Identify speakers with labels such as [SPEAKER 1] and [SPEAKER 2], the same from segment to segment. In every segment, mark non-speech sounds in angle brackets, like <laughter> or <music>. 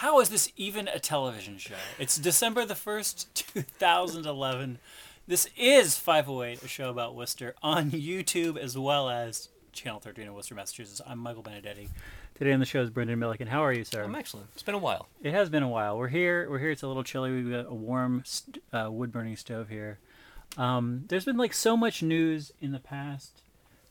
[SPEAKER 1] How is this even a television show? It's December the 1st, <laughs> 2011. This is 508, a show about Worcester on YouTube as well as Channel 13 in Worcester, Massachusetts. I'm Michael Benedetti. Today on the show is Brendan Melican. How are you, sir?
[SPEAKER 2] I'm excellent. It's been a while.
[SPEAKER 1] It has been a while. We're here. We're here. It's a little chilly. We've got a warm st- uh, wood burning stove here. Um, there's been like so much news in the past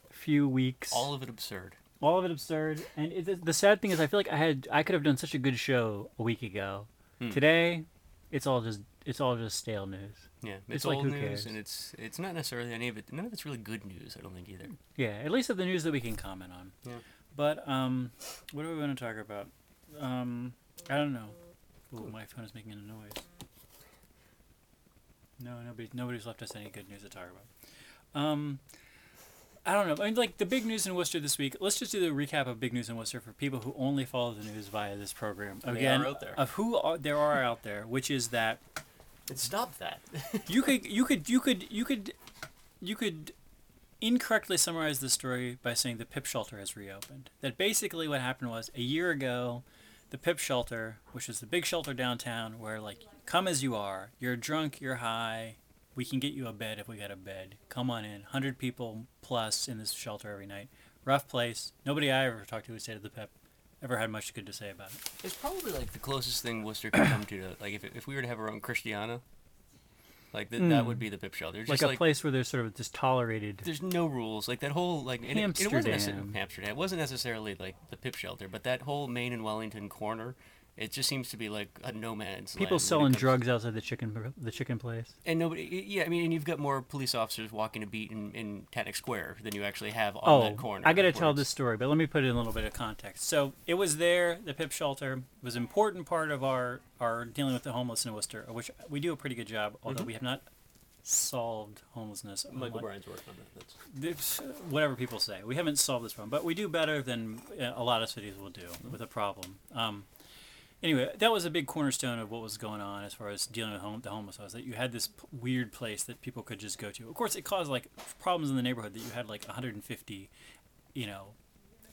[SPEAKER 1] few weeks.
[SPEAKER 2] All of it absurd.
[SPEAKER 1] All of it absurd. And it, the sad thing is, I feel like I had I could have done such a good show a week ago.
[SPEAKER 2] Hmm.
[SPEAKER 1] Today, it's all just it's all just stale news.
[SPEAKER 2] Yeah,
[SPEAKER 1] It's
[SPEAKER 2] it's, old news,
[SPEAKER 1] cares?
[SPEAKER 2] and it's it's not necessarily any of it. None of it's really good news. I don't think either.
[SPEAKER 1] Yeah, at least of the news that we can comment on.
[SPEAKER 2] Yeah.
[SPEAKER 1] But um, what are we going to talk about? Um, I don't know. Ooh, my phone is making a noise. No, nobody nobody's left us any good news to talk about. Um, I don't know. I mean, like the big news in Worcester this week. Let's just do the recap of big news in Worcester for people who only follow the news via this program. Again, of who are, there are out there, which is that
[SPEAKER 2] Stop that. <laughs>
[SPEAKER 1] you could you could you could you could you could incorrectly summarize the story by saying the PIP shelter has reopened. That basically what happened was a year ago, the PIP shelter, which is the big shelter downtown where like come as you are, you're drunk, you're high, we can get you a bed if we got a bed. Come on in. 100 people plus in this shelter every night. Rough place. Nobody I ever talked to would say to the PIP ever had much good to say about it.
[SPEAKER 2] it's probably like the closest thing Worcester could come to. like if if we were to have our own Christiania, like th- that
[SPEAKER 1] Mm.
[SPEAKER 2] would be the Pip shelter.
[SPEAKER 1] Just Like
[SPEAKER 2] Just
[SPEAKER 1] a
[SPEAKER 2] like,
[SPEAKER 1] place where there's sort of this tolerated
[SPEAKER 2] there's no rules. Like that whole like and it, it wasn't necessarily Amsterdam. It wasn't necessarily like the Pip shelter, but that whole Maine and Wellington corner. It just seems to be like a no man's
[SPEAKER 1] people
[SPEAKER 2] it
[SPEAKER 1] selling drugs outside the chicken the chicken place.
[SPEAKER 2] And nobody, yeah, I mean, and you've got more police officers walking a beat in, in Tannock Square than you actually have on
[SPEAKER 1] Oh,
[SPEAKER 2] that corner.
[SPEAKER 1] I got to tell this story, but let me put it in a little bit of context. So it was there, the PIP shelter was an important part of our, our dealing with the homeless in Worcester, which we do a pretty good job, although
[SPEAKER 2] Mhm.
[SPEAKER 1] we have not solved homelessness.
[SPEAKER 2] Michael Bryan's working on that. That's,
[SPEAKER 1] this- whatever people say. We haven't solved this problem, but we do better than uh, a lot of cities will do with a problem. Um, anyway, that was a big cornerstone of what was going on as far as dealing with home, the homeless was that you had this p- weird place that people could just go to. Of course, it caused like problems in the neighborhood that you had like 150, you know,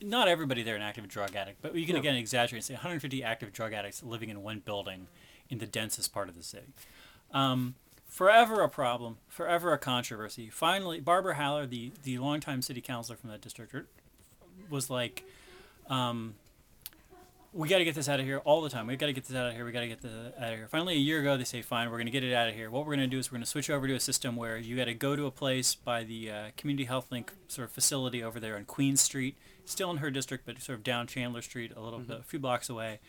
[SPEAKER 1] not everybody there an active drug addict, but you can
[SPEAKER 2] No.
[SPEAKER 1] again exaggerate and say 150 active drug addicts living in one building in the densest part of the city. Um, forever a problem, forever a controversy. Finally, Barbara Haller, the the longtime city councilor from that district, er, was like, um, "We got to get this out of here all the time. We've got to get this out of here. We got to get this out of here." Finally, a year ago, they say, "Fine, we're going to get it out of here." What we're going to do is we're going to switch over to a system where you got to go to a place by the uh, Community Health Link sort of facility over there on Queen Street, still in her district, but sort of down Chandler Street, a little bit, a few blocks away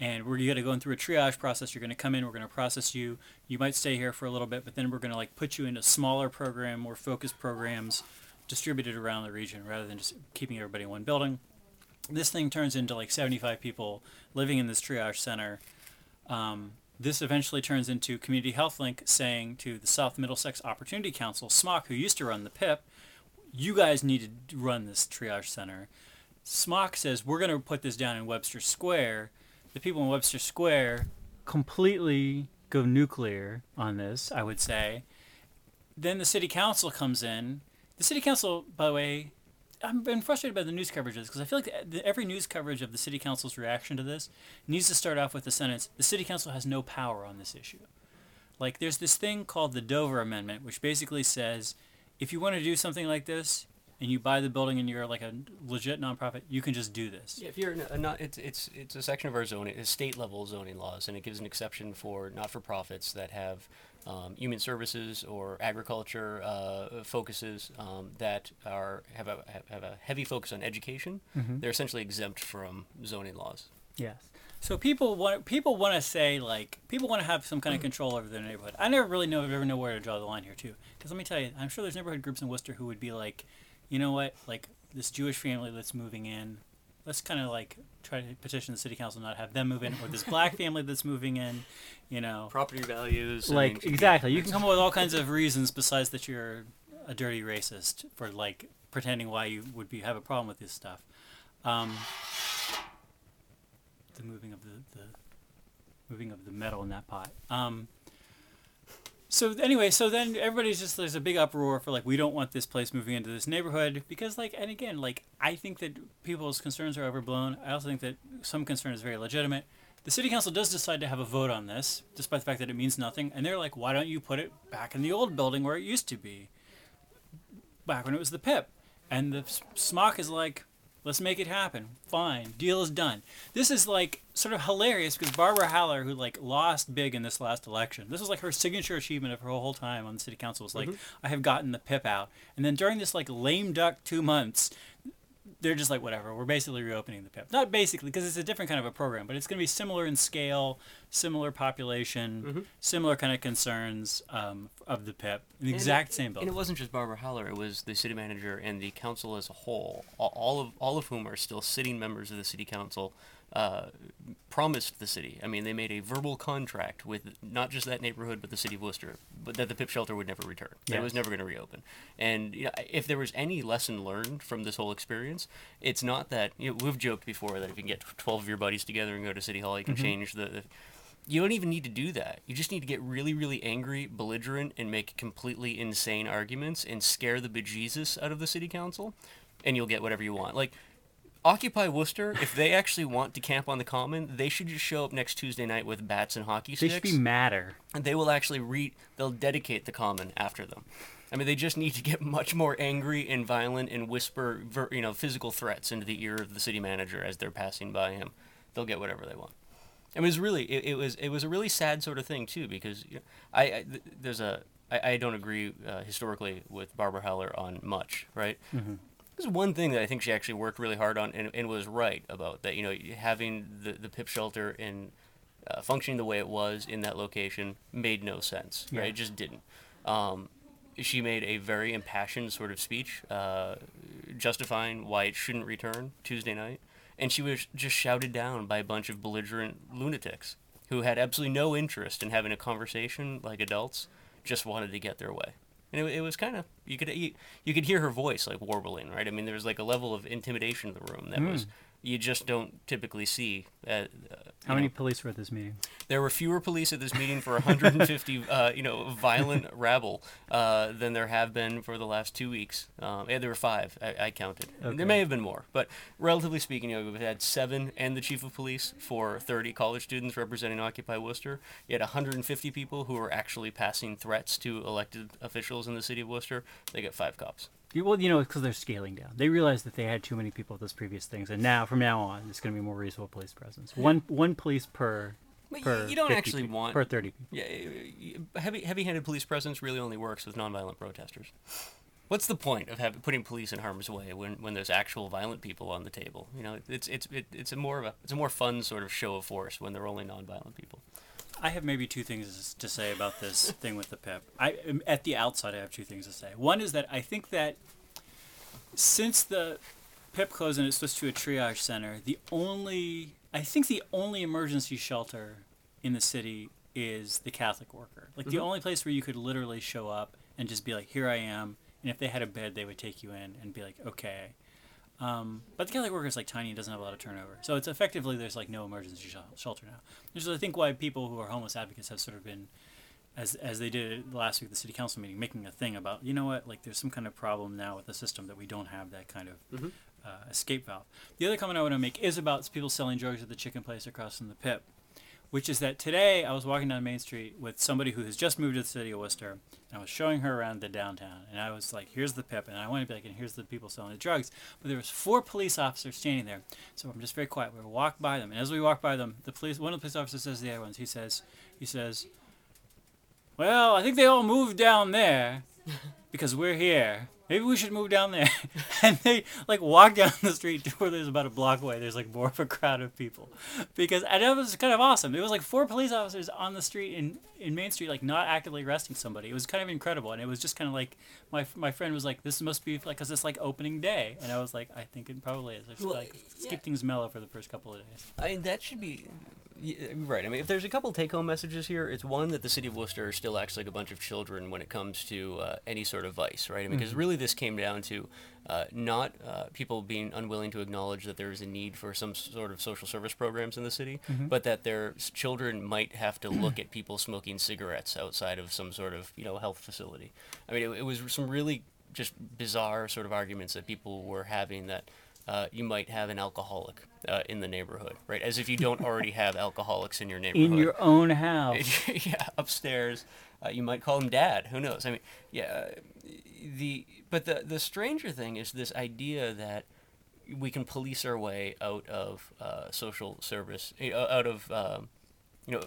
[SPEAKER 1] and we're going to go through a triage process. You're going to come in, we're going to process you. You might stay here for a little bit, but then we're going to like put you into smaller program, more focused programs distributed around the region rather than just keeping everybody in one building. This thing turns into like 75 people living in this triage center. Um, this eventually turns into Community Health Link saying to the South Middlesex Opportunity Council, SMOC, who used to run the PIP, you guys need to run this triage center. SMOC says, we're going to put this down in Webster Square the people in Webster Square completely go nuclear on this, I would say. Then the city council comes in. The city council, by the way, I've been frustrated by the news coverage of this because I feel like the, every news coverage of the city council's reaction to this needs to start off with the sentence the city council has no power on this issue. Like, there's this thing called the Dover Amendment, which basically says if you want to do something like this, and you buy the building and you're like a legit nonprofit, you can just do this.
[SPEAKER 2] yeah, if you're a not, it's it's it's a section of our zoning, it's state level zoning laws, and it gives an exception for not for profits that have um, human services or agriculture uh, focuses um, that are have a have, a heavy focus on education.
[SPEAKER 1] Mhm.
[SPEAKER 2] They're essentially exempt from zoning laws.
[SPEAKER 1] Yes. So people want people want to say like people want to have some kind of control over their neighborhood. I never really know ever know where to draw the line here too. Because let me tell you, I'm sure there's neighborhood groups in Worcester who would be like, you know what, like this Jewish family that's moving in, let's kind of like try to petition the city council not have them move in, or this black <laughs> family that's moving in, you know,
[SPEAKER 2] Property values, I
[SPEAKER 1] like
[SPEAKER 2] mean,
[SPEAKER 1] exactly. You can <laughs> come up with all kinds of reasons besides that you're a dirty racist for like pretending why you would be have a problem with this stuff. Um, the moving of the, the moving of the metal in that pot. Um, so anyway, so then everybody's just there's a big uproar for like we don't want this place moving into this neighborhood because like and again like I think that people's concerns are overblown. I also think that some concern is very legitimate. the city council does decide to have a vote on this, despite the fact that it means nothing. And they're like, why don't you put it back in the old building where it used to be, back when it was the PIP? And the SMOC is like, let's make it happen. Fine, deal is done. This is like sort of hilarious because Barbara Haller, who like lost big in this last election, this was like her signature achievement of her whole time on the city council was like, mm-hmm. I have gotten the PIP out. And then during this like lame duck two months, they're just like whatever. We're basically reopening the PIP. Not basically because it's a different kind of a program, but it's going to be similar in scale, similar population, similar kind of concerns um, of the PIP. The
[SPEAKER 2] And
[SPEAKER 1] exact
[SPEAKER 2] it-
[SPEAKER 1] same
[SPEAKER 2] And it wasn't just Barbara Haller; it was the city manager and the council as a whole. All of all of whom are still sitting members of the city council. Uh, promised the city. I mean, they made a verbal contract with not just that neighborhood, but the city of Worcester, but that the PIP shelter would never return. That it was never going to reopen. And you know, if there was any lesson learned from this whole experience, it's not that you know we've joked before that if you can get twelve of your buddies together and go to city hall, you can change the, the you don't even need to do that. You just need to get really, really angry, belligerent, and make completely insane arguments and scare the bejesus out of the city council, and you'll get whatever you want. Like, Occupy Worcester, if they actually want to camp on the common, they should just show up next Tuesday night with bats and hockey sticks.
[SPEAKER 1] They should be madder.
[SPEAKER 2] and they will actually re they'll dedicate the common after them. I mean, they just need to get <laughs> much more angry and violent and whisper, ver, you know, physical threats into the ear of the city manager as they're passing by him. They'll get whatever they want. I mean, it was really, it, it was, it was a really sad sort of thing too, because you know, I, I th- there's a, I, I don't agree uh, historically with Barbara Haller on much, right? There's one thing that I think she actually worked really hard on and, and was right about that. You know, having the the PIP shelter and uh, functioning the way it was in that location made no sense. Right? It just didn't. Um, she made a very impassioned sort of speech, uh, justifying why it shouldn't return Tuesday night, and she was just shouted down by a bunch of belligerent lunatics who had absolutely no interest in having a conversation like adults, just wanted to get their way. And it, it was kind of you could you, you could hear her voice like warbling, right? I mean, there was like a level of intimidation in the room that hmm. was you just don't typically see. At, uh.
[SPEAKER 1] How many
[SPEAKER 2] know.
[SPEAKER 1] police were at this meeting?
[SPEAKER 2] There were fewer police at this meeting for 150, <laughs> uh, you know, violent rabble uh, than there have been for the last two weeks. Um, yeah, there were five. I, I counted.
[SPEAKER 1] Okay.
[SPEAKER 2] There may have been more, but relatively speaking, you know, we've had seven and the chief of police for 30 college students representing Occupy Worcester. You had 150 people who were actually passing threats to elected officials in the city of Worcester. They got five cops.
[SPEAKER 1] Well, you know, because they're scaling down. They realized that they had too many people with those previous things, and now, from now on, it's going to be more reasonable police presence. One one police per
[SPEAKER 2] But you-
[SPEAKER 1] per.
[SPEAKER 2] you don't
[SPEAKER 1] 50
[SPEAKER 2] actually
[SPEAKER 1] peop-
[SPEAKER 2] want-
[SPEAKER 1] per thirty people.
[SPEAKER 2] Yeah, heavy heavy-handed police presence really only works with nonviolent protesters. What's the point of having putting police in harm's way when, when there's actual violent people on the table? You know, it's it's it, it's a more of a it's a more fun sort of show of force when they're only nonviolent people.
[SPEAKER 1] I have maybe two things to say about this <laughs> thing with the PIP. I um, at the outside, I have two things to say. One is that I think that since the PIP closed and it switched to a triage center, the only I think the only emergency shelter in the city is the Catholic worker. Like the only place where you could literally show up and just be like, "Here I am," and if they had a bed, they would take you in and be like, "Okay." Um, but the Catholic worker is like tiny and doesn't have a lot of turnover, so it's effectively there's like no emergency shel- shelter now. Which is I think why people who are homeless advocates have sort of been, as as they did last week at the city council meeting, making a thing about you know what like there's some kind of problem now with the system that we don't have that kind of uh, escape valve. The other comment I want to make is about people selling drugs at the chicken place across from the PIP, which is that today I was walking down Main Street with somebody who has just moved to the city of Worcester, and I was showing her around the downtown, and I was like, "Here's the PIP," and I wanted to be like, "And here's the people selling the drugs," but there was four police officers standing there, so I'm just very quiet. We walk by them, and as we walk by them, the police, one of the police officers says to the other ones, he says, he says, "Well, I think they all moved down there." because we're here. Maybe we should move down there. <laughs> and they like walk down the street to where there's about a block away. There's like more of a crowd of people, because and it was kind of awesome. It was like four police officers on the street in in Main Street, like not actively arresting somebody. It was kind of incredible, and it was just kind of like my my friend was like, "This must be like because it's like opening day," and I was like, "I think it probably is." It's
[SPEAKER 2] Well,
[SPEAKER 1] like
[SPEAKER 2] yeah.
[SPEAKER 1] keep things mellow for the first couple of days.
[SPEAKER 2] I mean, that should be right. I mean, if there's a couple take-home messages here, it's one that the city of Worcester still acts like a bunch of children when it comes to uh, any sort of vice, right? I mean, because really this came down to uh, not uh, people being unwilling to acknowledge that there is a need for some sort of social service programs in the city, but that their children might have to look at people smoking cigarettes outside of some sort of you know health facility. I mean, it, it was some really just bizarre sort of arguments that people were having that uh, you might have an alcoholic uh, in the neighborhood, right? As if you don't <laughs> already have alcoholics in your neighborhood.
[SPEAKER 1] In your own house. <laughs>
[SPEAKER 2] yeah, upstairs. Uh, you might call him dad. Who knows? I mean, yeah. The but the the stranger thing is this idea that we can police our way out of uh, social service, uh, out of um, you know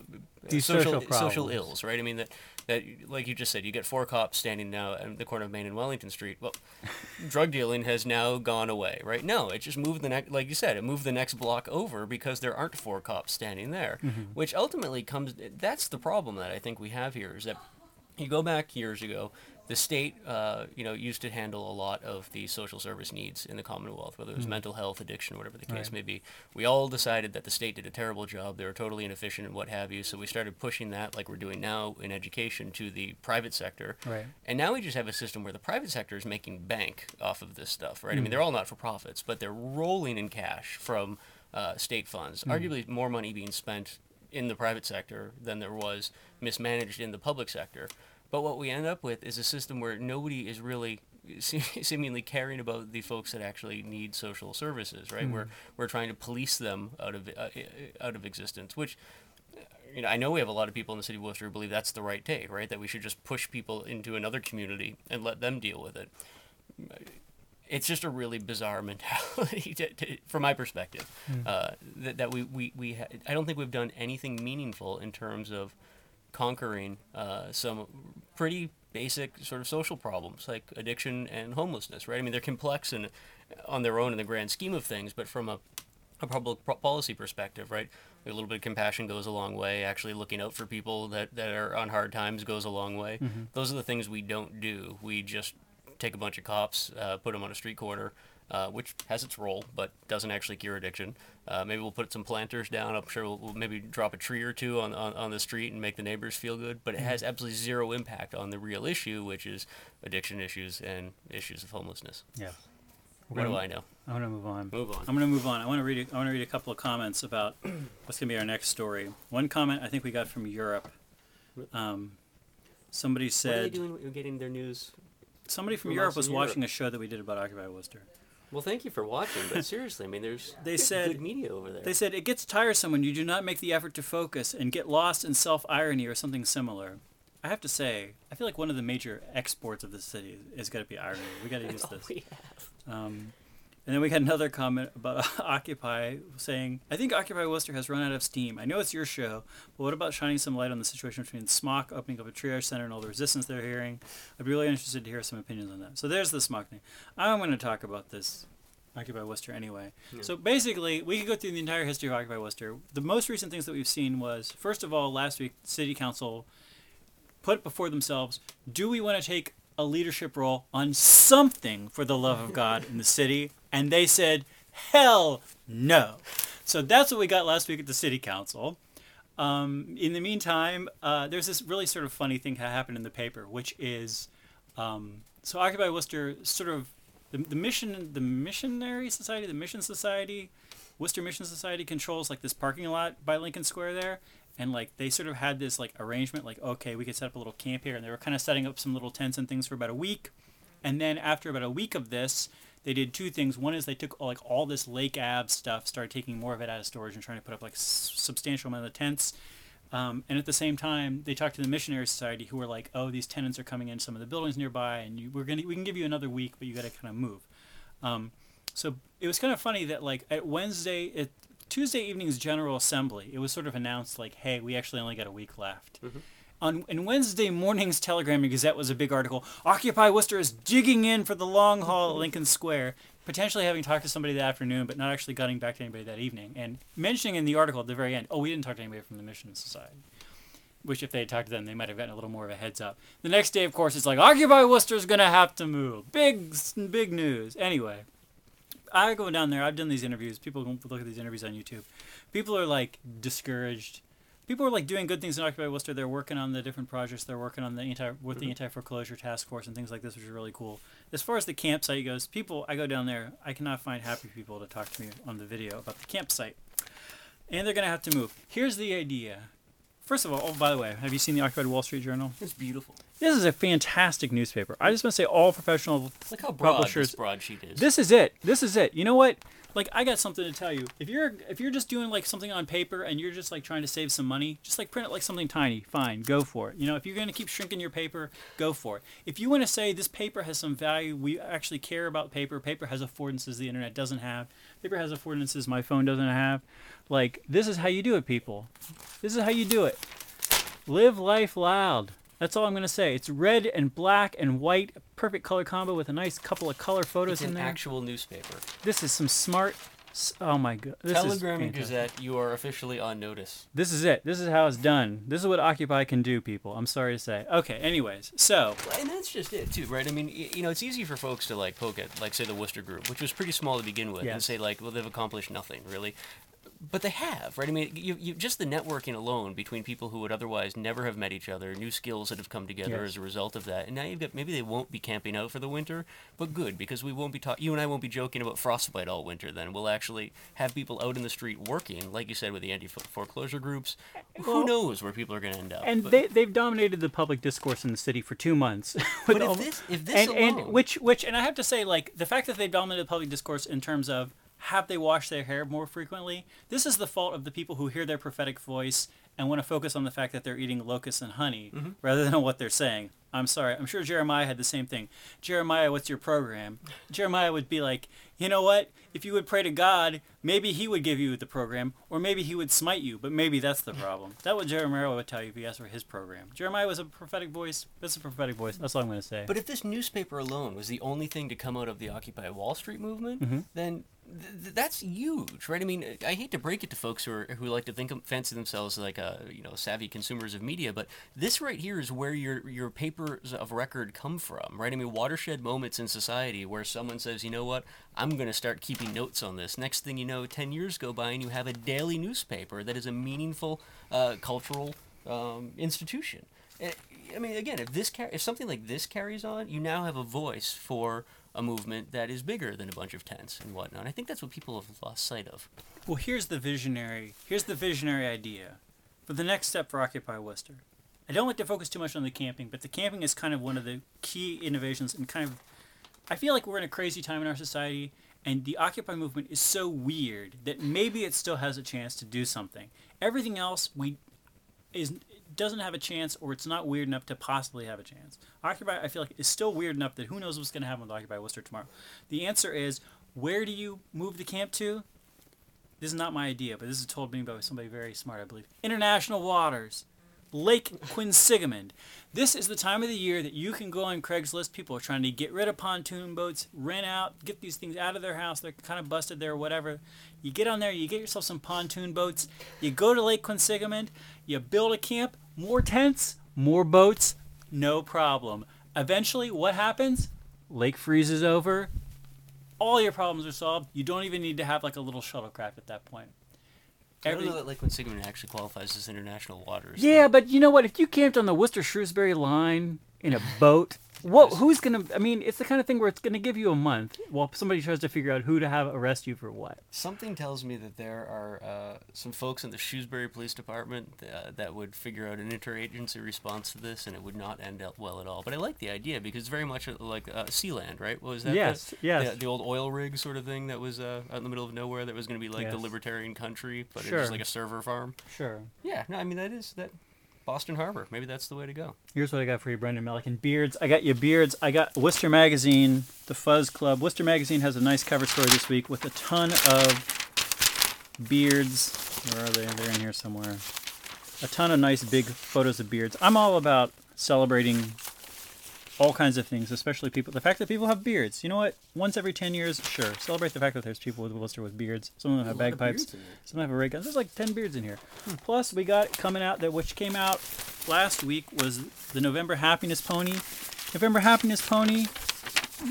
[SPEAKER 1] These
[SPEAKER 2] uh,
[SPEAKER 1] social
[SPEAKER 2] social
[SPEAKER 1] social
[SPEAKER 2] ills, right? I mean that that like you just said, you get four cops standing now at the corner of Main and Wellington Street. Well, <laughs> drug dealing has now gone away, right? No, it just moved the next, like you said, it moved the next block over because there aren't four cops standing there, mm-hmm. which ultimately comes. That's the problem that I think we have here is that you go back years ago, the state, uh, you know, used to handle a lot of the social service needs in the Commonwealth, whether it was mental health, addiction, whatever the case
[SPEAKER 1] Right.
[SPEAKER 2] may be. We all decided that the state did a terrible job; they were totally inefficient and what have you. So we started pushing that, like we're doing now in education, to the private sector.
[SPEAKER 1] Right.
[SPEAKER 2] And now we just have a system where the private sector is making bank off of this stuff, right? I mean, they're all not for profits, but they're rolling in cash from uh, state funds. Arguably, more money being spent in the private sector than there was mismanaged in the public sector. But what we end up with is a system where nobody is really <laughs> seemingly caring about the folks that actually need social services, right? We're we're trying to police them out of uh, out of existence, which you know, I know we have a lot of people in the city of Worcester who believe that's the right take, right? That we should just push people into another community and let them deal with it. It's just a really bizarre <laughs> mentality, to, to, from my perspective. Uh, that, that we we, we ha- I don't think we've done anything meaningful in terms of conquering uh, some pretty basic sort of social problems like addiction and homelessness, right? I mean, they're complex and on their own in the grand scheme of things, but from a a public policy perspective, right? A little bit of compassion goes a long way. Actually, looking out for people that, that are on hard times goes a long way. Those are the things we don't do. We just take a bunch of cops, uh, put them on a street corner, uh, which has its role, but doesn't actually cure addiction. Uh, maybe we'll put some planters down. I'm sure we'll, we'll maybe drop a tree or two on, on, on the street and make the neighbors feel good, but it has absolutely zero impact on the real issue, which is addiction issues and issues of homelessness.
[SPEAKER 1] Yeah.
[SPEAKER 2] What do I know?
[SPEAKER 1] I'm gonna move on.
[SPEAKER 2] Move on.
[SPEAKER 1] I'm gonna move on. I want to read. A, I want to read a couple of comments about <clears throat> what's gonna be our next story. One comment I think we got from Europe. Um, somebody
[SPEAKER 2] What are they
[SPEAKER 1] said
[SPEAKER 2] doing getting their news?
[SPEAKER 1] somebody from Europe was
[SPEAKER 2] in
[SPEAKER 1] watching a show that we did about Occupy Worcester.
[SPEAKER 2] Well, thank you for watching, but seriously, I mean, there's <laughs>
[SPEAKER 1] They said-
[SPEAKER 2] good media over there.
[SPEAKER 1] They said it gets tiresome when you do not make the effort to focus and get lost in self irony or something similar. I have to say, I feel like one of the major exports of the city is, is got to be irony. We got <laughs> to use this. Um, and then we got another comment about <laughs> Occupy saying, I think Occupy Worcester has run out of steam. I know it's your show, but what about shining some light on the situation between SMOC opening up a triage center and all the resistance they're hearing? I'd be really interested to hear some opinions on that. So there's the SMOC thing. I'm going to talk about this Occupy Worcester anyway. So basically, we could go through the entire history of Occupy Worcester. The most recent things that we've seen was, first of all, last week, City Council put before themselves do we want to take a leadership role on something for the love of God in the city? And they said, hell no. So that's what we got last week at the City Council. Um, in the meantime, uh, there's this really sort of funny thing that happened in the paper, which is um, so Occupy Worcester sort of the, the mission, the missionary society, the mission society, Worcester Mission Society controls like this parking lot by Lincoln Square there, and like they sort of had this like arrangement, like okay, we could set up a little camp here, and they were kind of setting up some little tents and things for about a week, and then after about a week of this, they did two things. One is they took like all this Lake Ave stuff, started taking more of it out of storage and trying to put up like s- substantial amount of tents. Um, and at the same time, they talked to the missionary society, who were like, "Oh, these tenants are coming in some of the buildings nearby, and you, we're gonna we can give you another week, but you got to kind of move." Um, so it was kind of funny that like at Wednesday, at Tuesday evening's General Assembly, it was sort of announced like, "Hey, we actually only got a week left." On in Wednesday morning's Telegram and Gazette was a big article. Occupy Worcester is digging in for the long haul at Lincoln Square, potentially having talked to somebody that afternoon, but not actually getting back to anybody that evening, and mentioning in the article at the very end, "Oh, we didn't talk to anybody from the Mission Society." Which, if they had talked to them, they might have gotten a little more of a heads up. The next day, of course, it's like Occupy Worcester's gonna have to move. Big, big news. Anyway, I go down there. I've done these interviews. People look at these interviews on YouTube. People are like discouraged. People are like doing good things in Occupy Worcester. They're working on the different projects. They're working on the anti with the mm-hmm. anti foreclosure task force and things like this, which is really cool. As far as the campsite goes, people I go down there. I cannot find happy people to talk to me on the video about the campsite, and they're gonna have to move. Here's the idea. first of all, oh, by the way, have you seen the Occupied Wall Street Journal?
[SPEAKER 2] It's beautiful.
[SPEAKER 1] This is a fantastic newspaper. I just want to say, all professional
[SPEAKER 2] Look how broad
[SPEAKER 1] publishers.
[SPEAKER 2] this broadsheet is.
[SPEAKER 1] This is it. This is it. You know what? Like I got something to tell you. If you're if you're just doing like something on paper and you're just like trying to save some money, just like print it like something tiny. Fine, go for it. You know, if you're going to keep shrinking your paper, go for it. If you want to say this paper has some value, we actually care about paper. Paper has affordances the internet doesn't have. Paper has affordances my phone doesn't have. Like this is how you do it, people. This is how you do it. Live life loud. That's all I'm going to say. It's red and black and white, perfect color combo with a nice couple of color photos
[SPEAKER 2] it's
[SPEAKER 1] in
[SPEAKER 2] an
[SPEAKER 1] there.
[SPEAKER 2] actual newspaper.
[SPEAKER 1] This is some smart. s- Oh my god! This
[SPEAKER 2] Telegram
[SPEAKER 1] is
[SPEAKER 2] and
[SPEAKER 1] fantastic.
[SPEAKER 2] Gazette, you are officially on notice.
[SPEAKER 1] This is it. This is how it's done. This is what Occupy can do, people. I'm sorry to say. Okay. Anyways, so
[SPEAKER 2] Well, and that's just it too, right? I mean, y- you know, it's easy for folks to like poke at, like, say, the Worcester Group, which was pretty small to begin with, and
[SPEAKER 1] Yes.
[SPEAKER 2] say like, well, they've accomplished nothing really. But they have, right? I mean, you, you just the networking alone between people who would otherwise never have met each other, new skills that have come together
[SPEAKER 1] Yes.
[SPEAKER 2] as a result of that, and now you've got maybe they won't be camping out for the winter, but good because we won't be talking. You and I won't be joking about frostbite all winter. Then we'll actually have people out in the street working, like you said, with the anti foreclosure groups.
[SPEAKER 1] Well-
[SPEAKER 2] Who knows where people are going to end up?
[SPEAKER 1] and
[SPEAKER 2] but-
[SPEAKER 1] they they've dominated the public discourse in the city for two months. <laughs>
[SPEAKER 2] But if
[SPEAKER 1] all-
[SPEAKER 2] this, if this
[SPEAKER 1] and,
[SPEAKER 2] alone,
[SPEAKER 1] and which which and I have to say like the fact that they've dominated the public discourse in terms of have they washed their hair more frequently? This is the fault of the people who hear their prophetic voice and want to focus on the fact that they're eating locusts and honey
[SPEAKER 2] Mm-hmm.
[SPEAKER 1] rather than on <laughs> what they're saying. I'm sorry. I'm sure Jeremiah had the same thing. Jeremiah, what's your program? <laughs> Jeremiah would be like, you know what? If you would pray to God, maybe He would give you the program, or maybe He would smite you. But maybe that's the problem. That what Jeremiah would tell you if you asked for his program. Jeremiah was a prophetic voice. This is a prophetic voice. That's all I'm going to say.
[SPEAKER 2] But if this newspaper alone was the only thing to come out of the Occupy Wall Street movement,
[SPEAKER 1] Mm-hmm.
[SPEAKER 2] then th- th- that's huge, right? I mean, I hate to break it to folks who are who like to think fancy themselves like uh, you know savvy consumers of media, but this right here is where your your papers of record come from, right? I mean, watershed moments in society where someone says, you know what, I'm going to start keeping notes on this. Next thing you know, ten years go by and you have a daily newspaper that is a meaningful uh, cultural um, institution. I mean, again, if this car- if something like this carries on, you now have a voice for a movement that is bigger than a bunch of tents and whatnot. I think that's what people have lost sight of.
[SPEAKER 1] Well, here's the visionary. Here's the visionary idea for the next step for Occupy Worcester. I don't like to focus too much on the camping, but the camping is kind of one of the key innovations and kind of. I feel like we're in a crazy time in our society, and the Occupy movement is so weird that maybe it still has a chance to do something. Everything else we is doesn't have a chance, or it's not weird enough to possibly have a chance. Occupy, I feel like, is still weird enough that who knows what's going to happen with Occupy Worcester tomorrow. The answer is, where do you move the camp to? This is not my idea, but this is told to me by somebody very smart, I believe. International waters. Lake Quinsigamond. This is the time of the year that you can go on Craigslist. People are trying to get rid of pontoon boats, rent out, get these things out of their house. They're kind of busted there whatever. You get on there, you get yourself some pontoon boats. You go to Lake Quinsigamond, you build a camp, more tents, more boats, no problem. Eventually, what happens? Lake freezes over, all your problems are solved. You don't even need to have like a little shuttlecraft at that point.
[SPEAKER 2] I don't
[SPEAKER 1] Every-
[SPEAKER 2] know that Lake Quinsigamond actually qualifies as international waters.
[SPEAKER 1] yeah, but you know what? If you camped on the Worcester Shrewsbury line in a boat, what? Who's gonna? I mean, it's the kind of thing where it's gonna give you a month while somebody tries to figure out who to have arrest you for what.
[SPEAKER 2] Something tells me that there are uh, some folks in the Shrewsbury Police Department uh, that would figure out an interagency response to this, and it would not end up well at all. But I like the idea because it's very much uh, like uh, Sealand, right? What was that?
[SPEAKER 1] Yes,
[SPEAKER 2] the,
[SPEAKER 1] yes.
[SPEAKER 2] The, the old oil rig sort of thing that was uh, out in the middle of nowhere that was going to be like the libertarian country, but it was like a server farm.
[SPEAKER 1] Sure.
[SPEAKER 2] Yeah, no, I mean that is that Boston Harbor. Maybe that's the way to go.
[SPEAKER 1] Here's what I got for you, Brendan Melican. Beards. I got you beards. I got Worcester Magazine, the Fuzz Club. Worcester Magazine has a nice cover story this week with a ton of beards. Where are they? They're in here somewhere. A ton of nice big photos of beards. I'm all about celebrating all kinds of things, especially people. The fact that people have beards. You know what? Once every 10 years, sure. Celebrate the fact that there's people with Worcester with beards. Some of them have
[SPEAKER 2] lot of
[SPEAKER 1] bagpipes.
[SPEAKER 2] beards in there.
[SPEAKER 1] Some have a ray gun. There's like 10 beards in here. Hmm. Plus, we got coming out that which came out last week was the November Happiness Pony. November Happiness Pony.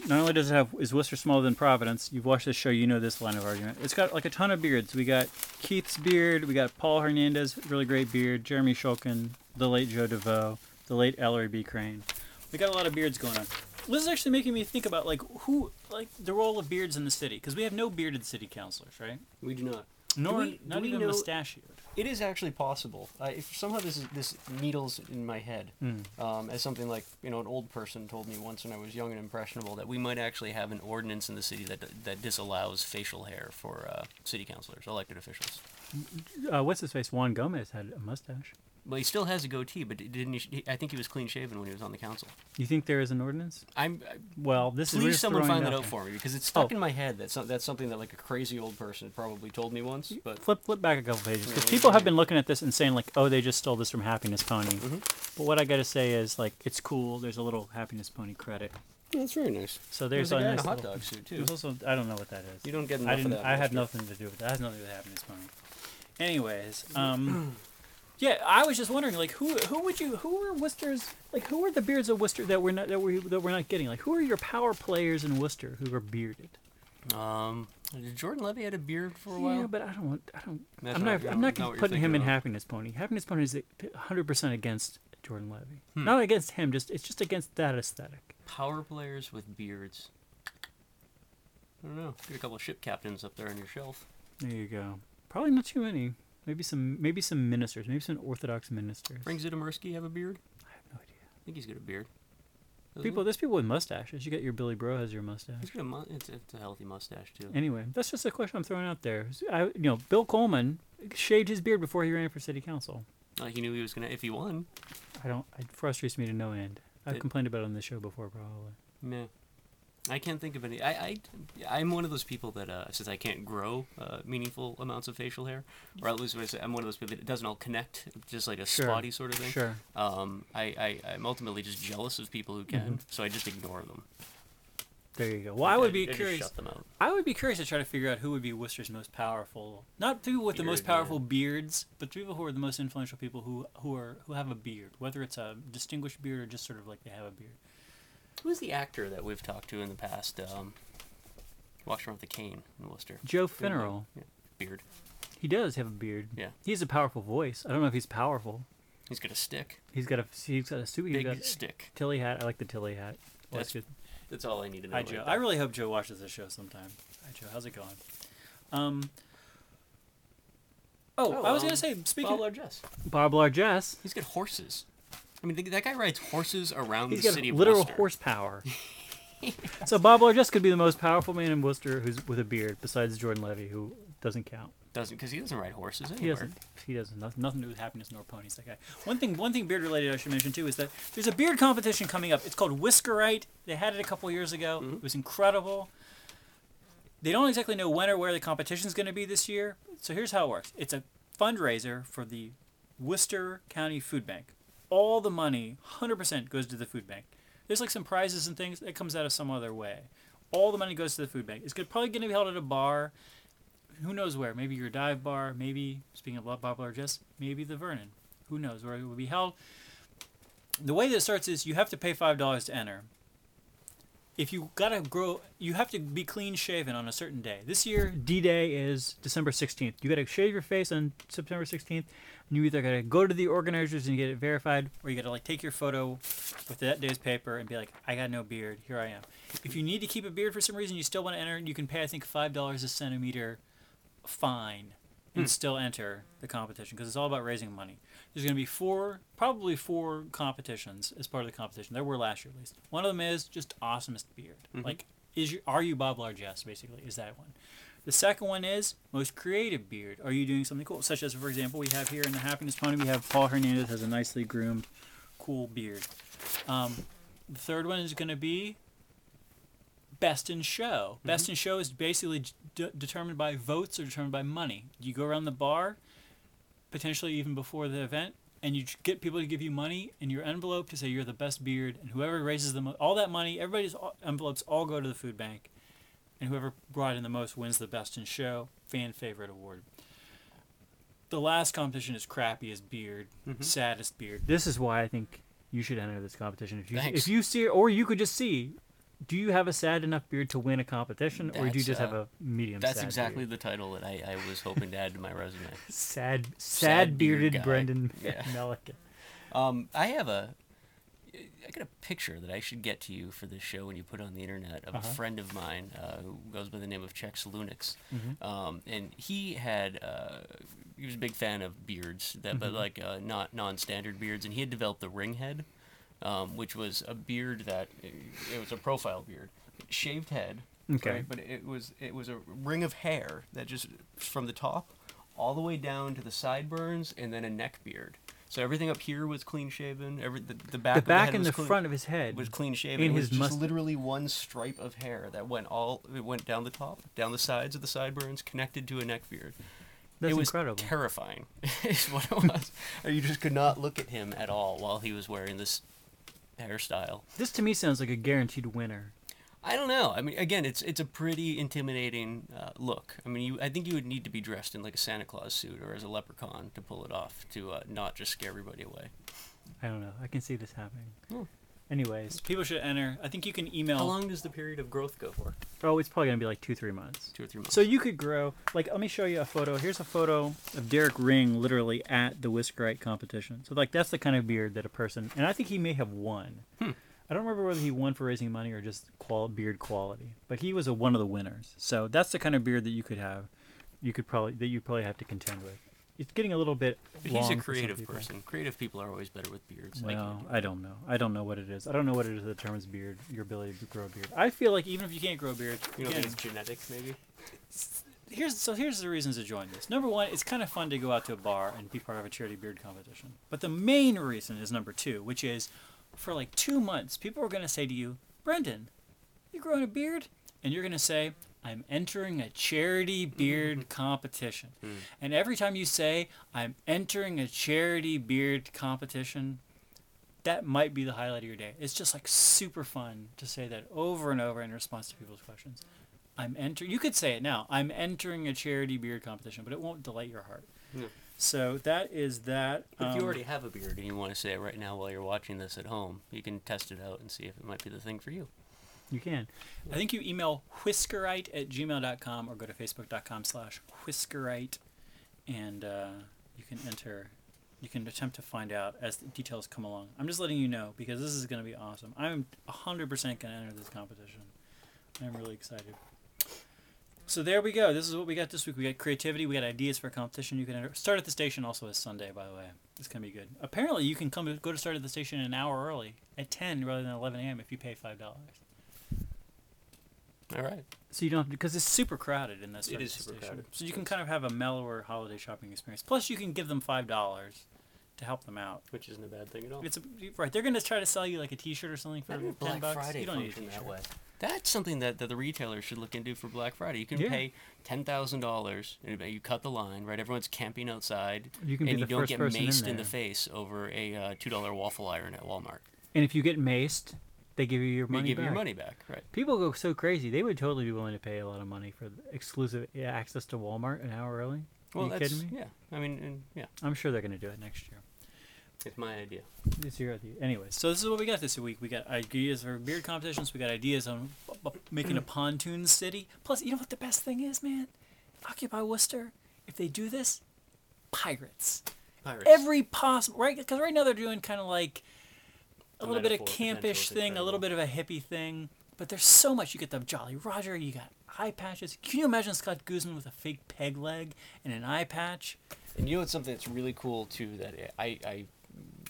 [SPEAKER 1] Not only does it have is Worcester smaller than Providence. You've watched this show, you know this line of argument. It's got like a ton of beards. We got Keith's beard. We got Paul Hernandez, really great beard. Jeremy Shulkin, the late Joe DeVoe, the late Ellery B. Crane. We got a lot of beards going on. This is actually making me think about like who like the role of beards in the city because we have no bearded city councilors, right?
[SPEAKER 2] We do not.
[SPEAKER 1] Nor
[SPEAKER 2] we- do
[SPEAKER 1] not
[SPEAKER 2] we
[SPEAKER 1] even
[SPEAKER 2] know-
[SPEAKER 1] mustachioed.
[SPEAKER 2] It is actually possible. Uh, if somehow this is, this needles in my head,
[SPEAKER 1] Hmm.
[SPEAKER 2] um, as something like you know an old person told me once when I was young and impressionable that we might actually have an ordinance in the city that that disallows facial hair for uh, city councilors, elected officials.
[SPEAKER 1] Uh, what's his face? Juan Gomez had a mustache.
[SPEAKER 2] Well, he still has a goatee, but didn't he? I think he was clean shaven when he was on the council.
[SPEAKER 1] You think there is an ordinance?
[SPEAKER 2] I'm. I,
[SPEAKER 1] Well, this is
[SPEAKER 2] please,
[SPEAKER 1] just
[SPEAKER 2] someone find that out for me because it's stuck
[SPEAKER 1] Oh.
[SPEAKER 2] in my head. That's some- that's something that like a crazy old person probably told me once. But
[SPEAKER 1] Flip, flip back a couple pages because
[SPEAKER 2] what
[SPEAKER 1] people have been looking at this and saying like, "Oh, they just stole this from Happiness Pony."
[SPEAKER 2] Mm-hmm.
[SPEAKER 1] But what I got to say is like, it's cool. There's a little Happiness Pony credit.
[SPEAKER 2] that's very nice.
[SPEAKER 1] So
[SPEAKER 2] There's,
[SPEAKER 1] there's,
[SPEAKER 2] a
[SPEAKER 1] a nice
[SPEAKER 2] a hot
[SPEAKER 1] little-
[SPEAKER 2] dog suit too.
[SPEAKER 1] There's also I don't know what that is.
[SPEAKER 2] You don't get enough
[SPEAKER 1] I didn't.
[SPEAKER 2] that.
[SPEAKER 1] I had nothing to do with that. That has nothing to do with Happiness Pony. Anyways, um, <clears throat> yeah, I was just wondering, like, who who would you who are Worcester's like who are the beards of Worcester that we're not that we that we're not getting? Like, who are your power players in Worcester who are bearded?
[SPEAKER 2] Um, did Jordan Levy had a beard for a while?
[SPEAKER 1] Yeah, but I don't want. I don't.
[SPEAKER 2] That's
[SPEAKER 1] I'm
[SPEAKER 2] not-
[SPEAKER 1] not. I'm not putting him in
[SPEAKER 2] of.
[SPEAKER 1] Happiness Pony. Happiness Pony is 100 percent against Jordan Levy.
[SPEAKER 2] Hmm.
[SPEAKER 1] Not against him. Just it's just against that aesthetic.
[SPEAKER 2] Power players with beards. I don't know. Get a couple of ship captains up there on your shelf.
[SPEAKER 1] There you go. Probably not too many. Maybe some. Maybe some ministers. Maybe some Orthodox ministers.
[SPEAKER 2] Frank Zitamersky have a beard?
[SPEAKER 1] I have no idea.
[SPEAKER 2] I think he's got a beard. Doesn't
[SPEAKER 1] People.
[SPEAKER 2] he?
[SPEAKER 1] There's people with mustaches. You got your Billy Breault has your mustache.
[SPEAKER 2] He's got a mu- it's, it's a healthy mustache too.
[SPEAKER 1] Anyway, that's just a question I'm throwing out there. I, you know, Bill Coleman shaved his beard before he ran for city council.
[SPEAKER 2] Like he knew he was gonna if he won.
[SPEAKER 1] I don't. It frustrates me to no end. I've
[SPEAKER 2] It-
[SPEAKER 1] complained about it on the show before, probably.
[SPEAKER 2] Meh. I can't think of any. I, I I'm one of those people that uh, since I can't grow uh, meaningful amounts of facial hair, or at least I'm one of those people that it doesn't all connect, just like a
[SPEAKER 1] Sure.
[SPEAKER 2] spotty sort of thing.
[SPEAKER 1] Sure.
[SPEAKER 2] Um, I, I I'm ultimately just jealous of people who can,
[SPEAKER 1] Mhm.
[SPEAKER 2] so I just ignore them.
[SPEAKER 1] There you go. Well, I would be
[SPEAKER 2] just
[SPEAKER 1] curious.
[SPEAKER 2] Shut them out.
[SPEAKER 1] I would be curious to try to figure out who would be Worcester's most powerful. Not people with the most
[SPEAKER 2] Beard
[SPEAKER 1] powerful beards, but people who are the most influential people who who are who have a beard, whether it's a distinguished beard or just sort of like they have a beard.
[SPEAKER 2] Who's the actor that we've talked to in the past? Um, walks around with a cane in Worcester.
[SPEAKER 1] Joe
[SPEAKER 2] Good Yeah. Beard.
[SPEAKER 1] He does have a beard.
[SPEAKER 2] Yeah.
[SPEAKER 1] He has a powerful voice. I don't know if he's powerful.
[SPEAKER 2] He's got a stick.
[SPEAKER 1] He's got a he's got a suit.
[SPEAKER 2] Big
[SPEAKER 1] got a
[SPEAKER 2] stick.
[SPEAKER 1] Tilley hat. I like the Tilley hat. Well, that's
[SPEAKER 2] That's
[SPEAKER 1] good.
[SPEAKER 2] That's all I need to know.
[SPEAKER 1] Hi Joe. I really hope Joe watches this show sometime. Hi Joe. How's it going? Um. Oh,
[SPEAKER 2] Oh,
[SPEAKER 1] I was
[SPEAKER 2] um,
[SPEAKER 1] gonna say speaking
[SPEAKER 2] Bob
[SPEAKER 1] of
[SPEAKER 2] Largess.
[SPEAKER 1] Bob Largess,
[SPEAKER 2] He's got horses. I mean, that guy rides horses around
[SPEAKER 1] he's
[SPEAKER 2] the
[SPEAKER 1] got
[SPEAKER 2] city
[SPEAKER 1] literal
[SPEAKER 2] Worcester.
[SPEAKER 1] horsepower. <laughs> so Bob Largess could be the most powerful man in Worcester who's with a beard, besides Jordan Levy, who doesn't count.
[SPEAKER 2] Doesn't because he doesn't ride horses anywhere.
[SPEAKER 1] He doesn't. He doesn't. Nothing, nothing to do with happiness nor ponies. That guy. One thing. One thing beard related I should mention too is that there's a beard competition coming up. It's called Whiskerite. They had it a couple years ago.
[SPEAKER 2] Mm-hmm.
[SPEAKER 1] It was incredible. They don't exactly know when or where the competition's going to be this year. So here's how it works. It's a fundraiser for the Worcester County Food Bank. All the money, 100% goes to the food bank. There's like some prizes and things that comes out of some other way. All the money goes to the food bank. It's good, probably going to be held at a bar who knows where? Maybe your dive bar. Maybe speaking of Bob Largess, maybe the Vernon. Who knows where it will be held? The way that it starts is you have to pay five dollars to enter. If you gotta grow, you have to be clean shaven on a certain day. This year, D Day is December sixteenth. You gotta shave your face on September sixteenth, and you either gotta go to the organizers and get it verified, or you gotta like take your photo with that day's paper and be like, I got no beard, here I am. If you need to keep a beard for some reason, you still want to enter, and you can pay I think five dollars a centimeter fine and hmm. still enter the competition because it's all about raising money. There's going to be four, probably four competitions as part of the competition. There were last year at least. One of them is just awesomest beard. Like, is you are you Bob Largess? Basically, is that one. The second one is most creative beard. Are you doing something cool? Such as, for example, we have here in the Happiness Pony, we have Paul Hernandez has a nicely groomed, cool beard. Um, the third one is going to be best in show. Best in show is basically d- determined by votes or determined by money. You go around the bar, potentially even before the event, and you get people to give you money in your envelope to say you're the best beard, and whoever raises the mo- all that money, everybody's envelopes all go to the food bank, and whoever brought in the most wins the best in show fan favorite award. The last competition is crappiest beard, mm-hmm. saddest beard. This is why I think you should enter this competition. If you
[SPEAKER 2] Thanks.
[SPEAKER 1] if you see, or you could just see, do you have a sad enough beard to win a competition, or do you
[SPEAKER 2] That's,
[SPEAKER 1] just have
[SPEAKER 2] uh,
[SPEAKER 1] a medium?
[SPEAKER 2] That's exactly
[SPEAKER 1] beard?
[SPEAKER 2] the title that I, I was hoping to add to my resume. <laughs>
[SPEAKER 1] sad,
[SPEAKER 2] Sad
[SPEAKER 1] sad bearded
[SPEAKER 2] guy.
[SPEAKER 1] Brendan <laughs>
[SPEAKER 2] Yeah.
[SPEAKER 1] Melican.
[SPEAKER 2] Um, I have a. I got a picture that I should get to you for this show when you put it on the internet of
[SPEAKER 1] Uh-huh.
[SPEAKER 2] a friend of mine uh, who goes by the name of Chex Lunix.
[SPEAKER 1] Mhm.
[SPEAKER 2] Um, and he had, uh, he was a big fan of beards, that but
[SPEAKER 1] Mhm.
[SPEAKER 2] like uh, not non-standard beards, and he had developed the ring head, um, which was a beard that it was a profile beard, shaved head,
[SPEAKER 1] Okay.
[SPEAKER 2] right? But it was it was a ring of hair that just from the top all the way down to the sideburns, and then a neck beard. So everything up here was clean shaven. Every the, the back
[SPEAKER 1] The
[SPEAKER 2] of
[SPEAKER 1] back
[SPEAKER 2] head
[SPEAKER 1] and the
[SPEAKER 2] clean,
[SPEAKER 1] front of his head.
[SPEAKER 2] was clean shaven. it was
[SPEAKER 1] his
[SPEAKER 2] just
[SPEAKER 1] must-
[SPEAKER 2] literally one stripe of hair that went all it went down the top, down the sides of the sideburns, connected to a neck beard.
[SPEAKER 1] That's
[SPEAKER 2] it was
[SPEAKER 1] incredible.
[SPEAKER 2] terrifying. <laughs> is what it was. you just could not look at him at all while he was wearing this hairstyle.
[SPEAKER 1] this to me sounds like a guaranteed winner.
[SPEAKER 2] I don't know. I mean, again, it's it's a pretty intimidating uh, look. I mean, you I think you would need to be dressed in like a Santa Claus suit or as a leprechaun to pull it off to uh, not just scare everybody away.
[SPEAKER 1] I don't know. I can see this happening.
[SPEAKER 2] Hmm.
[SPEAKER 1] Anyways, people should enter. I think you can email.
[SPEAKER 2] How long does the period of growth go for?
[SPEAKER 1] Oh, it's probably gonna be like two, three months.
[SPEAKER 2] Two or three months.
[SPEAKER 1] So you could grow. Like, let me show you a photo. Here's a photo of Derek Ring, literally at the Whiskerite competition. So like, that's the kind of beard that a person, and I think he may have won.
[SPEAKER 2] Hmm.
[SPEAKER 1] I don't remember whether he won for raising money or just qual- beard quality, but he was a, one of the winners. So that's the kind of beard that you could have. You could probably that you probably have to contend with. It's getting a little bit.
[SPEAKER 2] He's a creative person. Creative people are always better with beards. I
[SPEAKER 1] Well,
[SPEAKER 2] do
[SPEAKER 1] I don't know. I don't know what it is. I don't know what it is that determines beard, your ability to grow a beard. I feel like even if you can't grow a beard,
[SPEAKER 2] you know, it's genetics maybe.
[SPEAKER 1] here's so here's the reasons to join this. Number one, it's kind of fun to go out to a bar and be part of a charity beard competition. But the main reason is number two, which is for like two months, people are going to say to you, Brendan, you're growing a beard, and you're going to say. I'm entering a charity beard competition.
[SPEAKER 2] Mm.
[SPEAKER 1] And every time you say, I'm entering a charity beard competition, that might be the highlight of your day. It's just like super fun to say that over and over in response to people's questions. I'm entering. You could say it now. I'm entering a charity beard competition, but it won't delight your heart. So that is that.
[SPEAKER 2] But if you
[SPEAKER 1] um,
[SPEAKER 2] already have a beard and you want to say it right now while you're watching this at home, you can test it out and see if it might be the thing for you.
[SPEAKER 1] You can. I think you email whiskerite at gmail.com or go to facebook.com slash whiskerite and uh, you can enter, you can attempt to find out as the details come along. I'm just letting you know because this is going to be awesome. I'm 100% going to enter this competition. I'm really excited. So there we go. This is what we got this week. We got creativity. We got ideas for a competition. You can enter. Start at the station also is Sunday, by the way. It's gonna be good. Apparently, you can come go to start at the station an hour early at 10 rather than 11 a.m. if you pay five dollars.
[SPEAKER 2] All right.
[SPEAKER 1] So you don't because it's super crowded in this.
[SPEAKER 2] It is super crowded.
[SPEAKER 1] So you can kind of have a mellower holiday shopping experience. Plus, you can give them five dollars to help them out.
[SPEAKER 2] Which isn't a bad thing at all.
[SPEAKER 1] It's a, right. They're going to try to sell you like a T-shirt or something for ten
[SPEAKER 2] Black
[SPEAKER 1] bucks.
[SPEAKER 2] Friday
[SPEAKER 1] you don't need a T-shirt.
[SPEAKER 2] that way. That's something that, that the retailers should look into for Black Friday. You can
[SPEAKER 1] Yeah.
[SPEAKER 2] pay ten thousand dollars, and you cut the line, right? Everyone's camping outside,
[SPEAKER 1] You can
[SPEAKER 2] and you don't get
[SPEAKER 1] person in
[SPEAKER 2] maced in, the face over a uh, two dollar waffle iron at Walmart.
[SPEAKER 1] And if you get maced, they give you your
[SPEAKER 2] They
[SPEAKER 1] money
[SPEAKER 2] give
[SPEAKER 1] back.
[SPEAKER 2] you your money back, right?
[SPEAKER 1] People go so crazy; they would totally be willing to pay a lot of money for exclusive access to Walmart an hour early.
[SPEAKER 2] Well,
[SPEAKER 1] you
[SPEAKER 2] that's
[SPEAKER 1] kidding me?
[SPEAKER 2] yeah. I mean, and, yeah,
[SPEAKER 1] I'm sure they're going to do it next year.
[SPEAKER 2] it's my idea.
[SPEAKER 1] This year, anyways. So this is what we got this week. We got ideas for beard competitions. We got ideas on b- b- making a pontoon city. Plus, you know what the best thing is, man? Occupy Worcester. If they do this, pirates.
[SPEAKER 2] Pirates.
[SPEAKER 1] Every possible right because right now they're doing kind of like a
[SPEAKER 2] A
[SPEAKER 1] little bit of
[SPEAKER 2] metaphor
[SPEAKER 1] campish thing, a little bit of a hippie thing. But there's so much. You get the Jolly Roger. You got eye patches. Can you imagine Scott Guzman with a fake peg leg and an eye patch?
[SPEAKER 2] And you know what's something that's really cool too that I I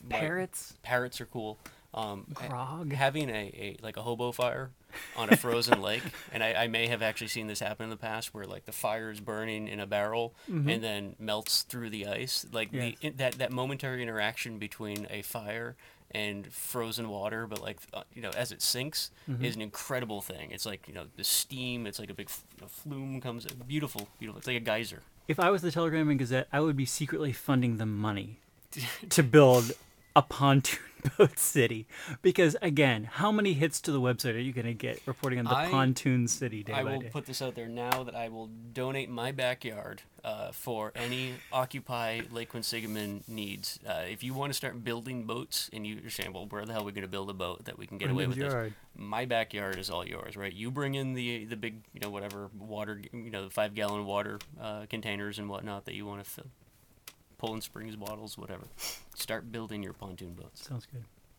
[SPEAKER 2] my-
[SPEAKER 1] Parrots.
[SPEAKER 2] parrots are cool. Um,
[SPEAKER 1] Grog.
[SPEAKER 2] having a, a like a hobo fire on a frozen <laughs> lake, and I, I may have actually seen this happen in the past, where like the fire is burning in a barrel and then melts through the ice. Like
[SPEAKER 1] Yes.
[SPEAKER 2] the in, that that momentary interaction between a fire and frozen water, but like uh, you know as it sinks, is an incredible thing. It's like you know the steam. It's like a big f- you know, flume comes. Beautiful, beautiful. It's like a geyser.
[SPEAKER 1] If I was the Telegram and Gazette, I would be secretly funding them money <laughs> to build a pontoon <laughs> boat city. Because again, how many hits to the website are you going to get reporting on the
[SPEAKER 2] I-
[SPEAKER 1] pontoon city day
[SPEAKER 2] I will
[SPEAKER 1] day?
[SPEAKER 2] put this out there now that I will donate my backyard uh, for any Occupy Lake Quinsigamond needs. Uh, if you want to start building boats and you're saying, well, where the hell are we going to build a boat that we can get away with
[SPEAKER 1] Brendan's
[SPEAKER 2] this? My backyard is all yours, right? You bring in the the big, you know, whatever water, you know, the five gallon water uh, containers and whatnot that you want to fill. Poland Springs bottles, whatever. Start building your pontoon boats.
[SPEAKER 1] Sounds good.